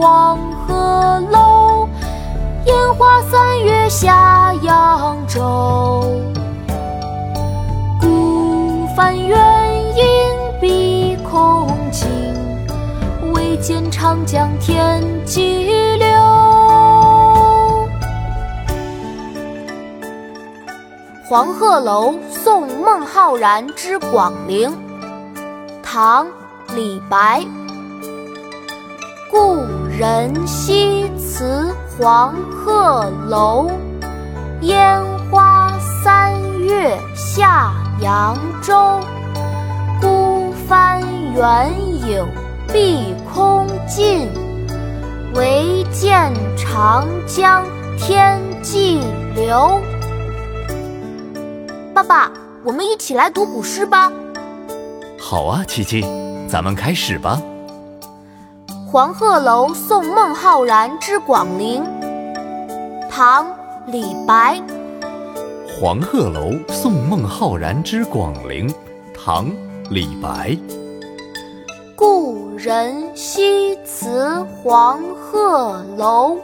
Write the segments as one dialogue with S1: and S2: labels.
S1: 黄鹤楼，烟花三月下扬州。孤帆远影碧空尽，唯见长江天际流。《黄鹤楼送孟浩然之广陵》唐·李白。故人西辞黄鹤楼，烟花三月下扬州。孤帆远影碧空尽，唯见长江天际流。爸爸，我们一起来读古诗吧。
S2: 好啊，琪琪，咱们开始吧。
S1: 《黄鹤楼送孟浩然之广陵》唐·李白。
S2: 《黄鹤楼送孟浩然之广陵》唐·李白。
S1: 故人西辞黄鹤楼。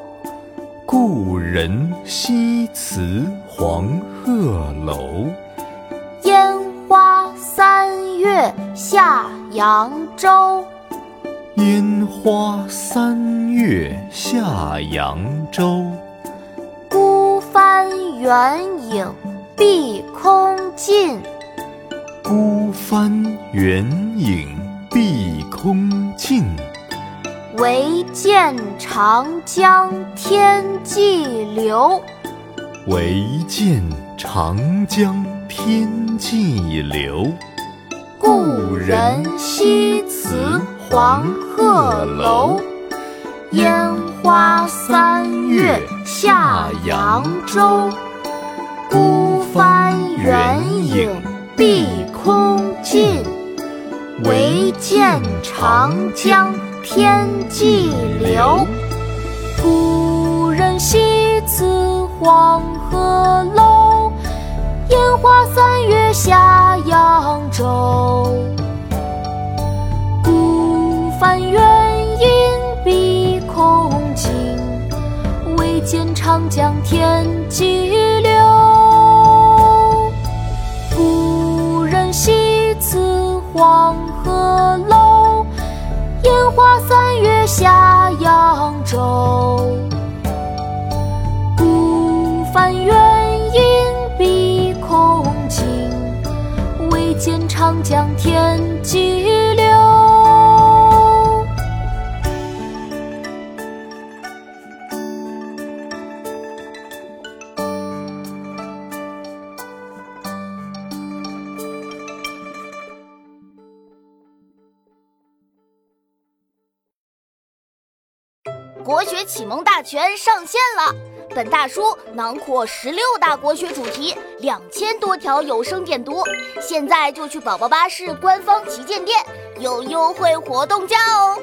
S2: 故人西辞黄鹤楼。
S1: 烟花三月下扬州。
S2: 烟花三月下扬州。
S1: 孤帆远影碧空尽。
S2: 孤帆远影碧空尽。
S1: 唯见长江天际流。
S2: 唯见长江。天际流，
S1: 故人西辞黄鹤楼。烟花三月下扬州。孤帆远影碧空尽，唯见长江天际流。故人西辞黄鹤楼。烟花三月下扬州，长江天际流。故人西辞黄鹤楼，烟花三月下扬州。孤帆远影碧空尽，唯。见长江天际
S3: 国学启蒙大全上线了。本大书囊括十六大国学主题，两千多条有声点读。现在就去宝宝巴士官方旗舰店，有优惠活动价哦！